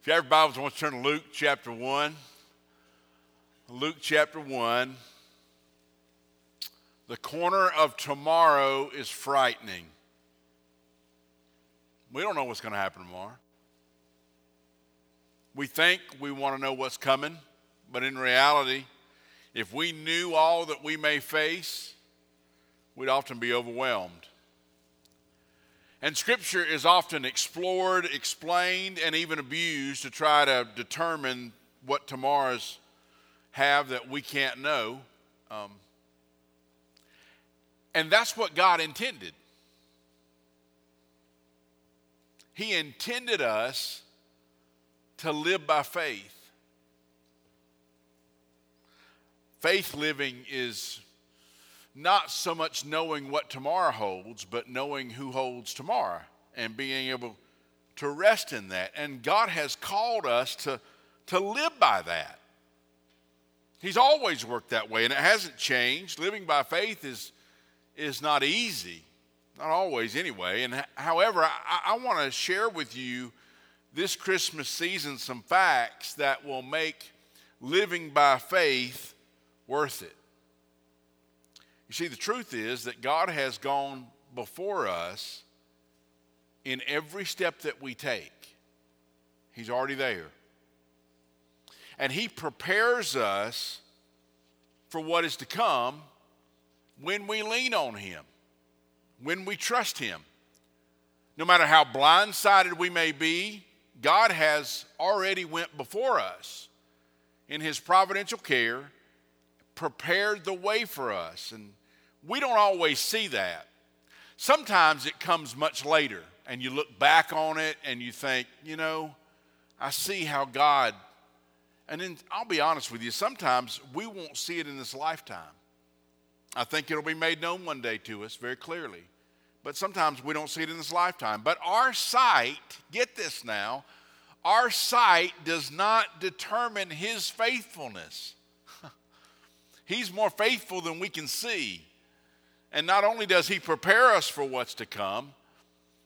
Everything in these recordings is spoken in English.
If you have your Bibles, I want to turn to Luke chapter 1. Luke chapter 1. The corner of tomorrow is frightening. We don't know what's going to happen tomorrow. We think we want to know what's coming, but in reality, if we knew all that we may face, we'd often be overwhelmed. And Scripture is often explored, explained, and even abused to try to determine what tomorrows have that we can't know. Um, and that's what God intended. He intended us to live by faith. Faith living is not so much knowing what tomorrow holds, but knowing who holds tomorrow and being able to rest in that. And God has called us to, to live by that. He's always worked that way, and it hasn't changed. Living by faith is, is not easy, not always anyway. And however, I, I want to share with you this Christmas season some facts that will make living by faith worth it. You see, the truth is that God has gone before us in every step that we take. He's already there. And He prepares us for what is to come when we lean on Him, when we trust Him. No matter how blindsided we may be, God has already went before us in His providential care, prepared the way for us. And we don't always see that. Sometimes it comes much later, and you look back on it and you think, you know, I see how God, and then I'll be honest with you, sometimes we won't see it in this lifetime. I think it'll be made known one day to us very clearly. But sometimes we don't see it in this lifetime. But our sight, get this now, our sight does not determine his faithfulness. He's more faithful than we can see. And not only does He prepare us for what's to come,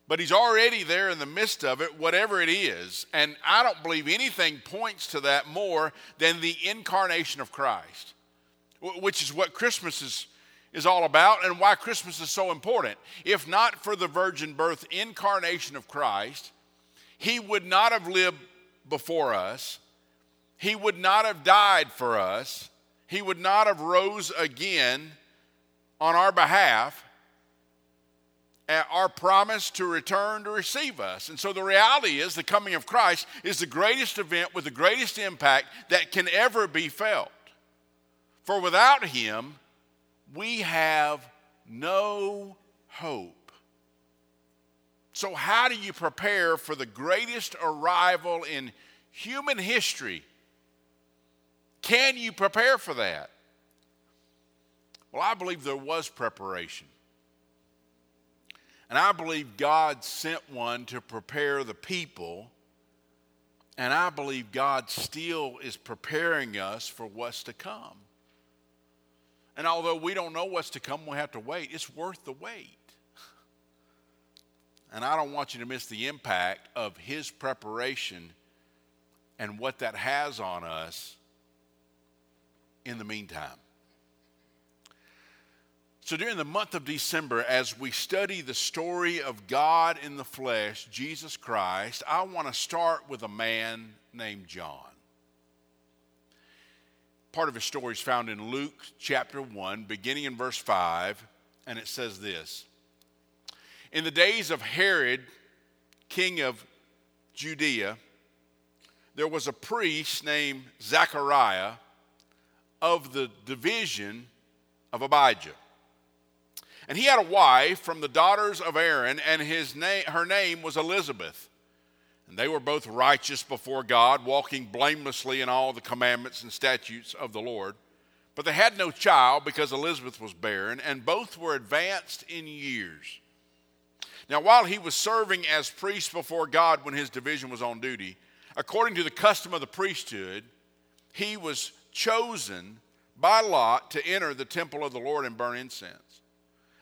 but He's already there in the midst of it, whatever it is. And I don't believe anything points to that more than the incarnation of Christ, which is what Christmas is, is all about and why Christmas is so important. If not for the virgin birth incarnation of Christ, He would not have lived before us, He would not have died for us, He would not have rose again on our behalf our promise to return to receive us. And so the reality is the coming of Christ is the greatest event with the greatest impact that can ever be felt. For without him, we have no hope. So, how do you prepare for the greatest arrival in human history? Can you prepare for that? Well, I believe there was preparation. And I believe God sent one to prepare the people. And I believe God still is preparing us for what's to come. And although we don't know what's to come, we have to wait. It's worth the wait. And I don't want you to miss the impact of His preparation and what that has on us in the meantime. So, during the month of December, as we study the story of God in the flesh, Jesus Christ, I want to start with a man named John. Part of his story is found in Luke chapter 1, beginning in verse 5, and it says this In the days of Herod, king of Judea, there was a priest named Zechariah of the division of Abijah. And he had a wife from the daughters of Aaron, and his name, her name was Elizabeth. And they were both righteous before God, walking blamelessly in all the commandments and statutes of the Lord. But they had no child because Elizabeth was barren, and both were advanced in years. Now, while he was serving as priest before God when his division was on duty, according to the custom of the priesthood, he was chosen by lot to enter the temple of the Lord and burn incense.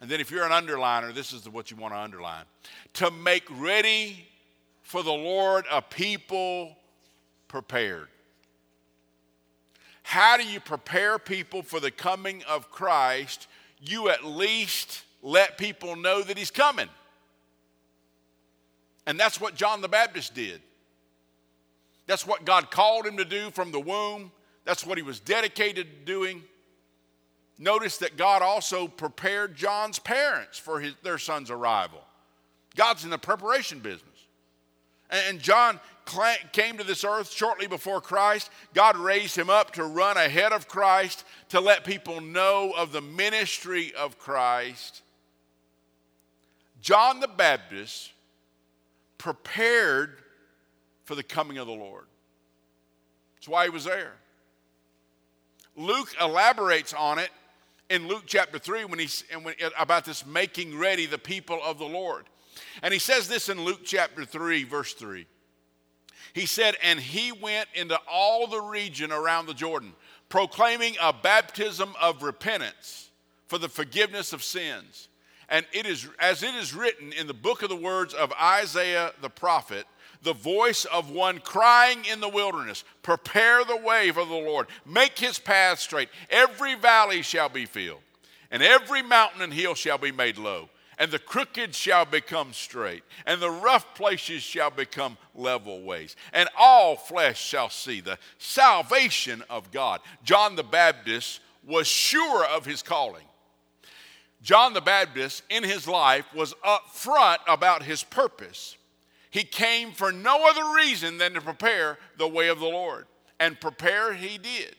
and then if you're an underliner, this is what you want to underline to make ready for the Lord a people prepared. How do you prepare people for the coming of Christ? You at least let people know that he's coming. And that's what John the Baptist did. That's what God called him to do from the womb. That's what he was dedicated to doing. Notice that God also prepared John's parents for his, their son's arrival. God's in the preparation business. And John came to this earth shortly before Christ. God raised him up to run ahead of Christ, to let people know of the ministry of Christ. John the Baptist prepared for the coming of the Lord. That's why he was there. Luke elaborates on it in Luke chapter 3 when he's when, about this making ready the people of the Lord. And he says this in Luke chapter 3, verse 3. He said, And he went into all the region around the Jordan, proclaiming a baptism of repentance for the forgiveness of sins. And it is as it is written in the book of the words of Isaiah the prophet, the voice of one crying in the wilderness, Prepare the way for the Lord, make his path straight. Every valley shall be filled, and every mountain and hill shall be made low, and the crooked shall become straight, and the rough places shall become level ways, and all flesh shall see the salvation of God. John the Baptist was sure of his calling. John the Baptist, in his life, was upfront about his purpose. He came for no other reason than to prepare the way of the Lord. And prepare he did.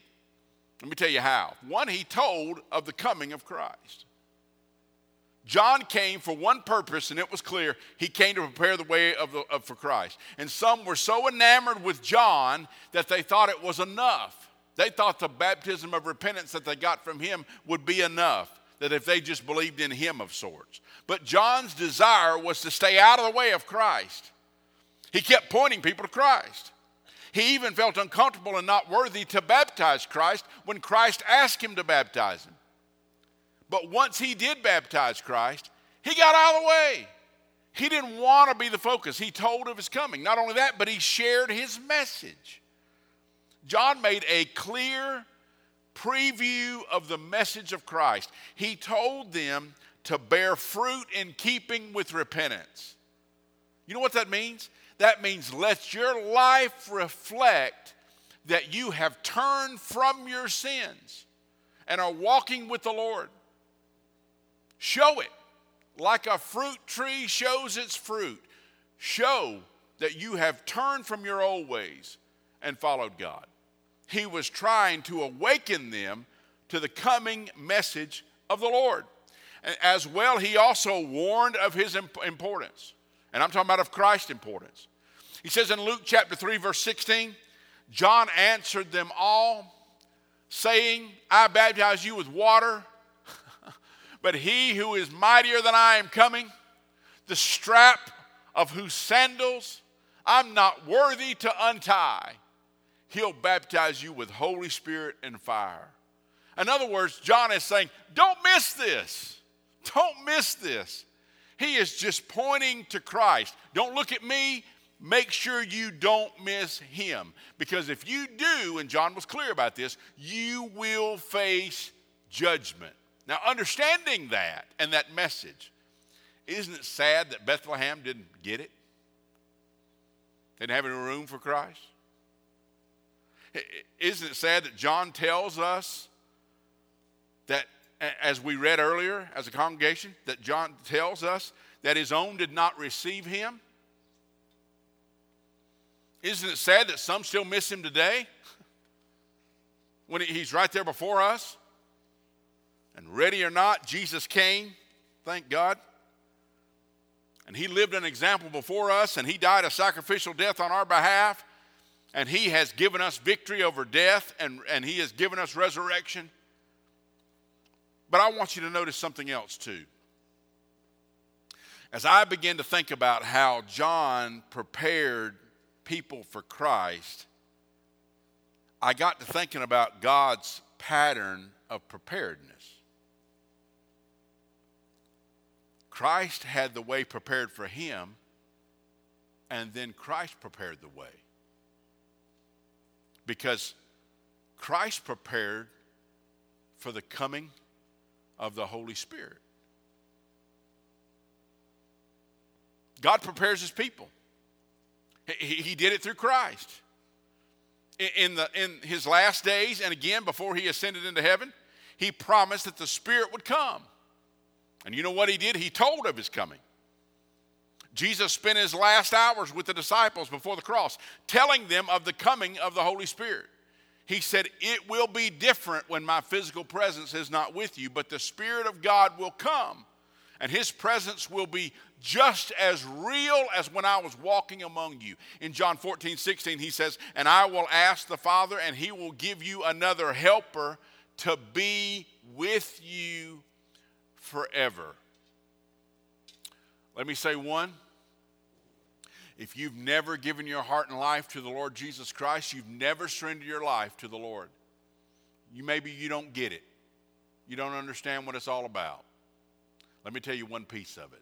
Let me tell you how. One, he told of the coming of Christ. John came for one purpose, and it was clear. He came to prepare the way of the, of, for Christ. And some were so enamored with John that they thought it was enough. They thought the baptism of repentance that they got from him would be enough, that if they just believed in him of sorts. But John's desire was to stay out of the way of Christ. He kept pointing people to Christ. He even felt uncomfortable and not worthy to baptize Christ when Christ asked him to baptize him. But once he did baptize Christ, he got out of the way. He didn't want to be the focus. He told of his coming. Not only that, but he shared his message. John made a clear preview of the message of Christ. He told them to bear fruit in keeping with repentance. You know what that means? That means let your life reflect that you have turned from your sins and are walking with the Lord. Show it like a fruit tree shows its fruit. Show that you have turned from your old ways and followed God. He was trying to awaken them to the coming message of the Lord. As well, he also warned of his importance. And I'm talking about of Christ's importance. He says in Luke chapter 3, verse 16, John answered them all, saying, I baptize you with water, but he who is mightier than I am coming, the strap of whose sandals I'm not worthy to untie. He'll baptize you with Holy Spirit and fire. In other words, John is saying, Don't miss this. Don't miss this. He is just pointing to Christ. Don't look at me, make sure you don't miss him. Because if you do, and John was clear about this, you will face judgment. Now, understanding that and that message, isn't it sad that Bethlehem didn't get it? Didn't have any room for Christ? Isn't it sad that John tells us that, as we read earlier as a congregation, that John tells us that his own did not receive him? Isn't it sad that some still miss him today? When he's right there before us? And ready or not, Jesus came, thank God. And he lived an example before us, and he died a sacrificial death on our behalf. And he has given us victory over death, and, and he has given us resurrection. But I want you to notice something else too. As I begin to think about how John prepared people for Christ, I got to thinking about God's pattern of preparedness. Christ had the way prepared for him, and then Christ prepared the way. Because Christ prepared for the coming of the Holy Spirit. God prepares his people. He, he did it through Christ. In, the, in his last days, and again before he ascended into heaven, he promised that the Spirit would come. And you know what he did? He told of his coming. Jesus spent his last hours with the disciples before the cross, telling them of the coming of the Holy Spirit. He said, It will be different when my physical presence is not with you, but the Spirit of God will come, and his presence will be just as real as when I was walking among you. In John 14, 16, he says, And I will ask the Father, and he will give you another helper to be with you forever. Let me say one. If you've never given your heart and life to the Lord Jesus Christ, you've never surrendered your life to the Lord. You maybe you don't get it. You don't understand what it's all about. Let me tell you one piece of it.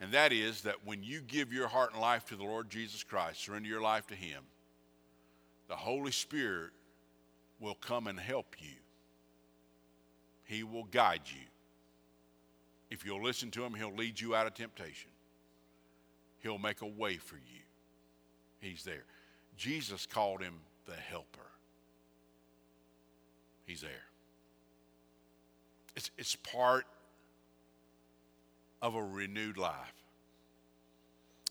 And that is that when you give your heart and life to the Lord Jesus Christ, surrender your life to Him, the Holy Spirit will come and help you. He will guide you. If you'll listen to Him, He'll lead you out of temptation. He'll make a way for you. He's there. Jesus called Him the helper. He's there. It's, it's part of a renewed life.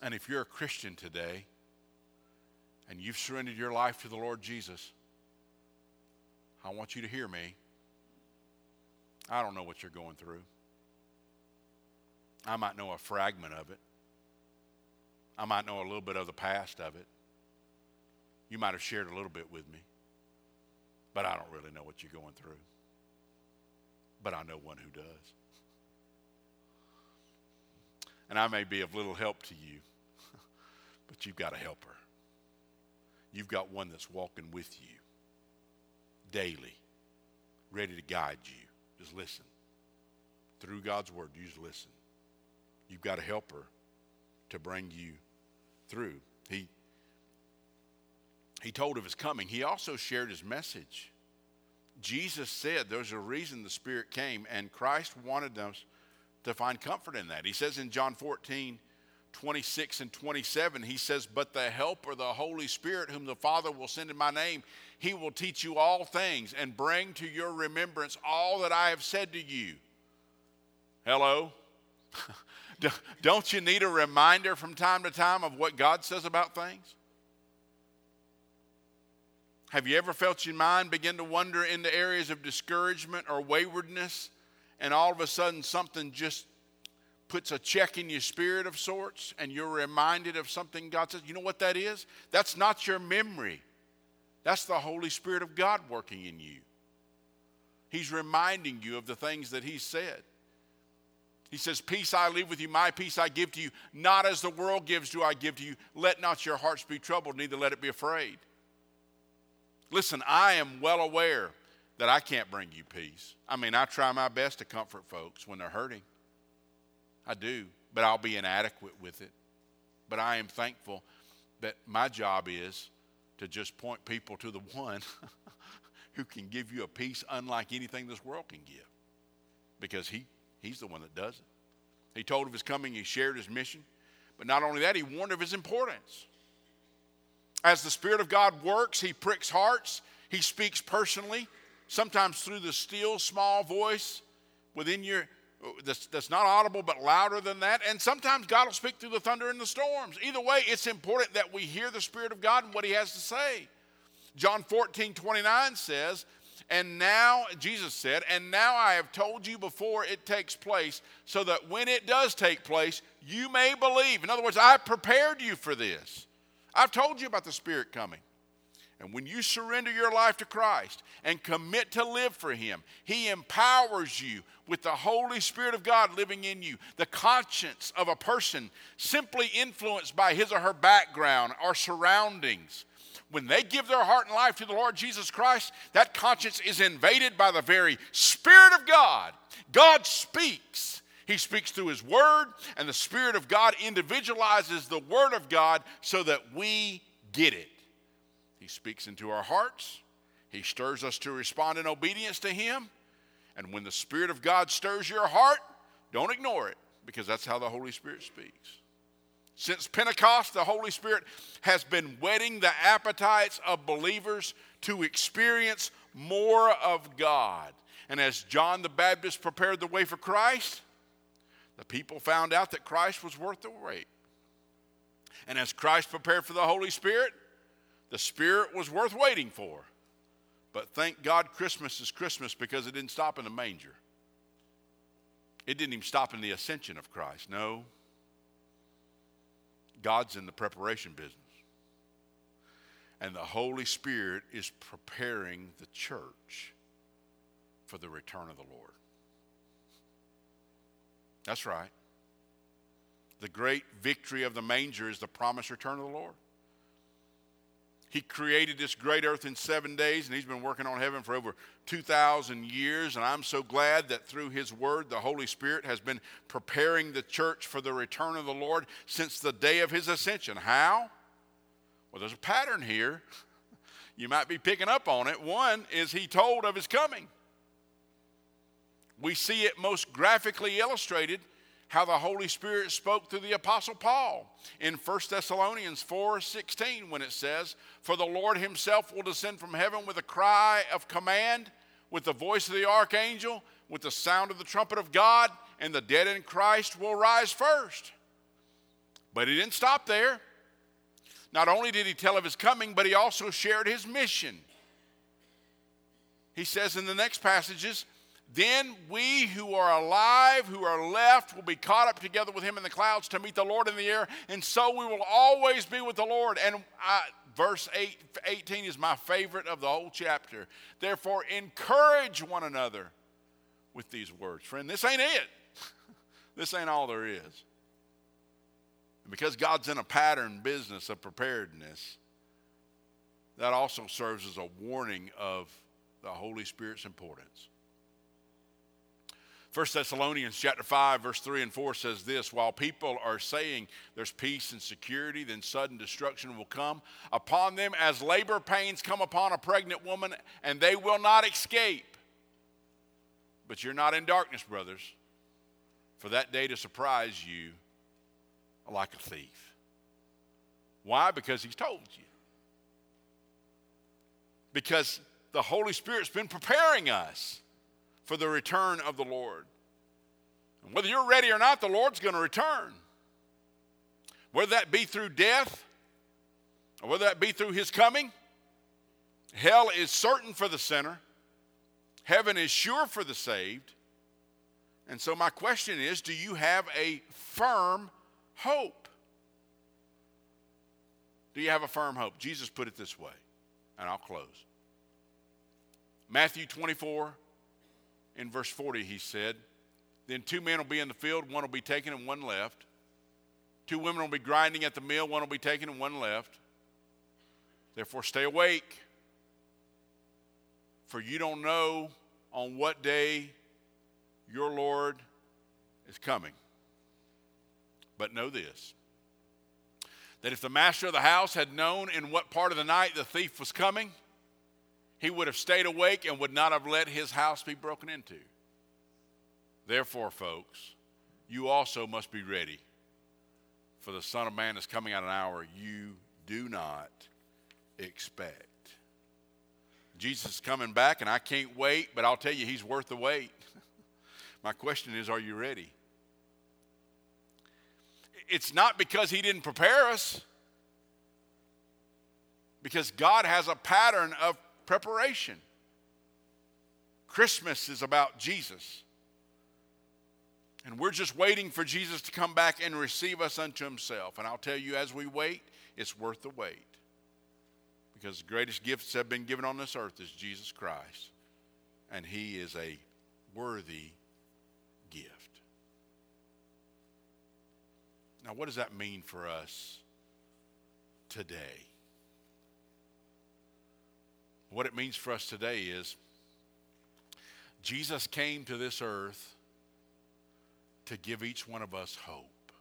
And if you're a Christian today and you've surrendered your life to the Lord Jesus, I want you to hear me. I don't know what you're going through. I might know a fragment of it. I might know a little bit of the past of it. You might have shared a little bit with me. But I don't really know what you're going through. But I know one who does. And I may be of little help to you, but you've got a helper. You've got one that's walking with you daily, ready to guide you. Just listen. Through God's word, you just listen. You've got a helper to bring you through. He, he told of his coming. He also shared his message. Jesus said there's a reason the Spirit came, and Christ wanted us to find comfort in that. He says in John 14, 26 and 27, he says, But the Helper, the Holy Spirit, whom the Father will send in my name, he will teach you all things and bring to your remembrance all that I have said to you. Hello? Don't you need a reminder from time to time of what God says about things? Have you ever felt your mind begin to wander into areas of discouragement or waywardness, and all of a sudden something just puts a check in your spirit of sorts, and you're reminded of something God says? You know what that is? That's not your memory, that's the Holy Spirit of God working in you. He's reminding you of the things that He said. He says, Peace I leave with you, my peace I give to you. Not as the world gives, do I give to you. Let not your hearts be troubled, neither let it be afraid. Listen, I am well aware that I can't bring you peace. I mean, I try my best to comfort folks when they're hurting. I do, but I'll be inadequate with it. But I am thankful that my job is to just point people to the one who can give you a peace unlike anything this world can give because he He's the one that does it. He told of his coming, he shared his mission. But not only that, he warned of his importance. As the Spirit of God works, he pricks hearts, he speaks personally, sometimes through the still small voice within your that's, that's not audible but louder than that. And sometimes God will speak through the thunder and the storms. Either way, it's important that we hear the Spirit of God and what He has to say. John 14, 29 says, and now, Jesus said, and now I have told you before it takes place, so that when it does take place, you may believe. In other words, I prepared you for this. I've told you about the Spirit coming. And when you surrender your life to Christ and commit to live for Him, He empowers you with the Holy Spirit of God living in you. The conscience of a person simply influenced by his or her background or surroundings. When they give their heart and life to the Lord Jesus Christ, that conscience is invaded by the very Spirit of God. God speaks. He speaks through His Word, and the Spirit of God individualizes the Word of God so that we get it. He speaks into our hearts. He stirs us to respond in obedience to Him. And when the Spirit of God stirs your heart, don't ignore it because that's how the Holy Spirit speaks. Since Pentecost, the Holy Spirit has been whetting the appetites of believers to experience more of God. And as John the Baptist prepared the way for Christ, the people found out that Christ was worth the wait. And as Christ prepared for the Holy Spirit, the Spirit was worth waiting for. But thank God Christmas is Christmas because it didn't stop in the manger. It didn't even stop in the ascension of Christ. No. God's in the preparation business. And the Holy Spirit is preparing the church for the return of the Lord. That's right. The great victory of the manger is the promised return of the Lord. He created this great earth in seven days, and He's been working on heaven for over 2,000 years. And I'm so glad that through His Word, the Holy Spirit has been preparing the church for the return of the Lord since the day of His ascension. How? Well, there's a pattern here. You might be picking up on it. One is He told of His coming. We see it most graphically illustrated how the Holy Spirit spoke through the Apostle Paul in 1 Thessalonians 4 16, when it says, For the Lord himself will descend from heaven with a cry of command, with the voice of the archangel, with the sound of the trumpet of God, and the dead in Christ will rise first. But he didn't stop there. Not only did he tell of his coming, but he also shared his mission. He says in the next passages, then we who are alive, who are left, will be caught up together with him in the clouds to meet the Lord in the air, and so we will always be with the Lord. And I, verse 8, 18 is my favorite of the whole chapter. Therefore, encourage one another with these words. Friend, this ain't it. this ain't all there is. And because God's in a pattern business of preparedness, that also serves as a warning of the Holy Spirit's importance. 1 Thessalonians chapter 5 verse 3 and 4 says this, while people are saying there's peace and security, then sudden destruction will come upon them as labor pains come upon a pregnant woman and they will not escape. But you're not in darkness, brothers, for that day to surprise you like a thief. Why? Because he's told you. Because the Holy Spirit's been preparing us for the return of the Lord. And whether you're ready or not, the Lord's going to return. Whether that be through death or whether that be through his coming, hell is certain for the sinner, heaven is sure for the saved. And so, my question is do you have a firm hope? Do you have a firm hope? Jesus put it this way, and I'll close. Matthew 24, in verse 40, he said, Then two men will be in the field, one will be taken and one left. Two women will be grinding at the mill, one will be taken and one left. Therefore, stay awake, for you don't know on what day your Lord is coming. But know this that if the master of the house had known in what part of the night the thief was coming, he would have stayed awake and would not have let his house be broken into. Therefore, folks, you also must be ready. For the Son of Man is coming at an hour you do not expect. Jesus is coming back, and I can't wait, but I'll tell you, he's worth the wait. My question is, are you ready? It's not because he didn't prepare us, because God has a pattern of preparation. Christmas is about Jesus. And we're just waiting for Jesus to come back and receive us unto himself. And I'll tell you, as we wait, it's worth the wait. Because the greatest gifts have been given on this earth is Jesus Christ. And he is a worthy gift. Now, what does that mean for us today? What it means for us today is Jesus came to this earth to give each one of us hope,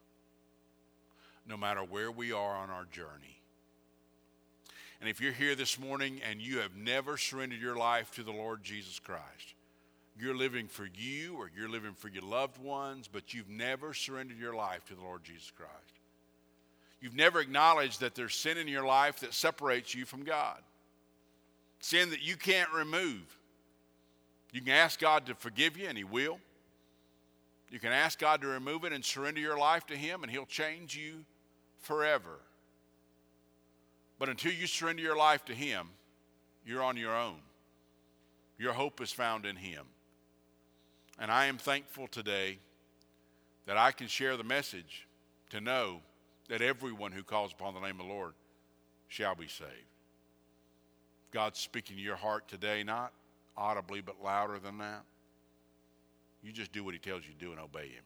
no matter where we are on our journey. And if you're here this morning and you have never surrendered your life to the Lord Jesus Christ, you're living for you or you're living for your loved ones, but you've never surrendered your life to the Lord Jesus Christ. You've never acknowledged that there's sin in your life that separates you from God, sin that you can't remove. You can ask God to forgive you, and He will. You can ask God to remove it and surrender your life to Him, and He'll change you forever. But until you surrender your life to Him, you're on your own. Your hope is found in Him. And I am thankful today that I can share the message to know that everyone who calls upon the name of the Lord shall be saved. God's speaking to your heart today, not audibly, but louder than that. You just do what he tells you to do and obey him.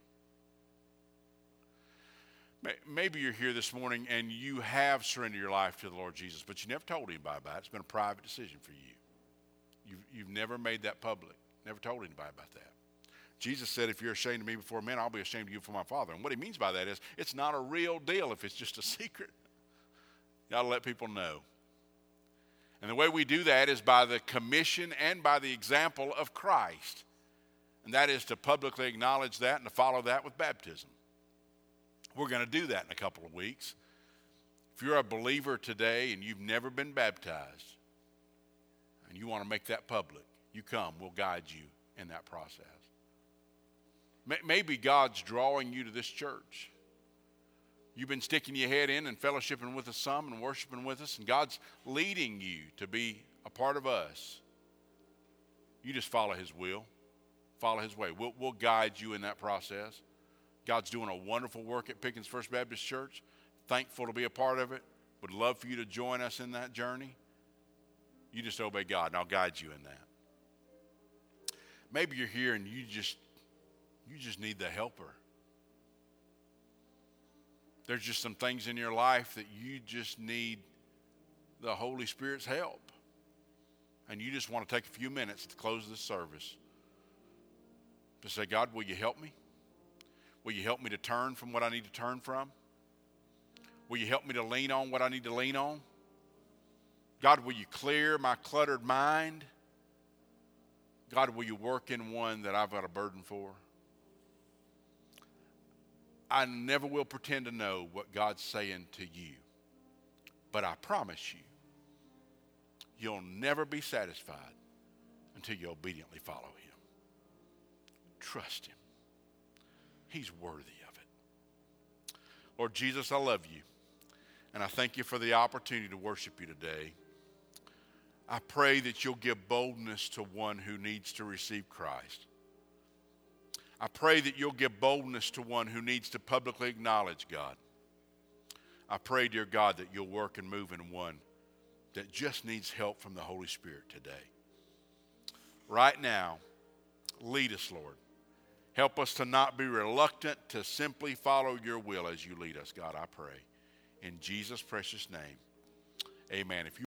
Maybe you're here this morning and you have surrendered your life to the Lord Jesus, but you never told anybody about it. It's been a private decision for you. You've, you've never made that public, never told anybody about that. Jesus said, If you're ashamed of me before men, I'll be ashamed of you before my Father. And what he means by that is it's not a real deal if it's just a secret. You got to let people know. And the way we do that is by the commission and by the example of Christ and that is to publicly acknowledge that and to follow that with baptism. We're going to do that in a couple of weeks. If you're a believer today and you've never been baptized and you want to make that public, you come. We'll guide you in that process. Maybe God's drawing you to this church. You've been sticking your head in and fellowshipping with us some and worshiping with us, and God's leading you to be a part of us. You just follow His will follow his way. We'll, we'll guide you in that process. God's doing a wonderful work at Pickens First Baptist Church. Thankful to be a part of it. Would love for you to join us in that journey. You just obey God, and I'll guide you in that. Maybe you're here and you just you just need the helper. There's just some things in your life that you just need the Holy Spirit's help. And you just want to take a few minutes to close of this service to say, God, will you help me? Will you help me to turn from what I need to turn from? Will you help me to lean on what I need to lean on? God, will you clear my cluttered mind? God, will you work in one that I've got a burden for? I never will pretend to know what God's saying to you, but I promise you, you'll never be satisfied until you obediently follow Him. Trust Him. He's worthy of it. Lord Jesus, I love you. And I thank you for the opportunity to worship you today. I pray that you'll give boldness to one who needs to receive Christ. I pray that you'll give boldness to one who needs to publicly acknowledge God. I pray, dear God, that you'll work and move in one that just needs help from the Holy Spirit today. Right now, lead us, Lord. Help us to not be reluctant to simply follow your will as you lead us, God, I pray. In Jesus' precious name, amen. If you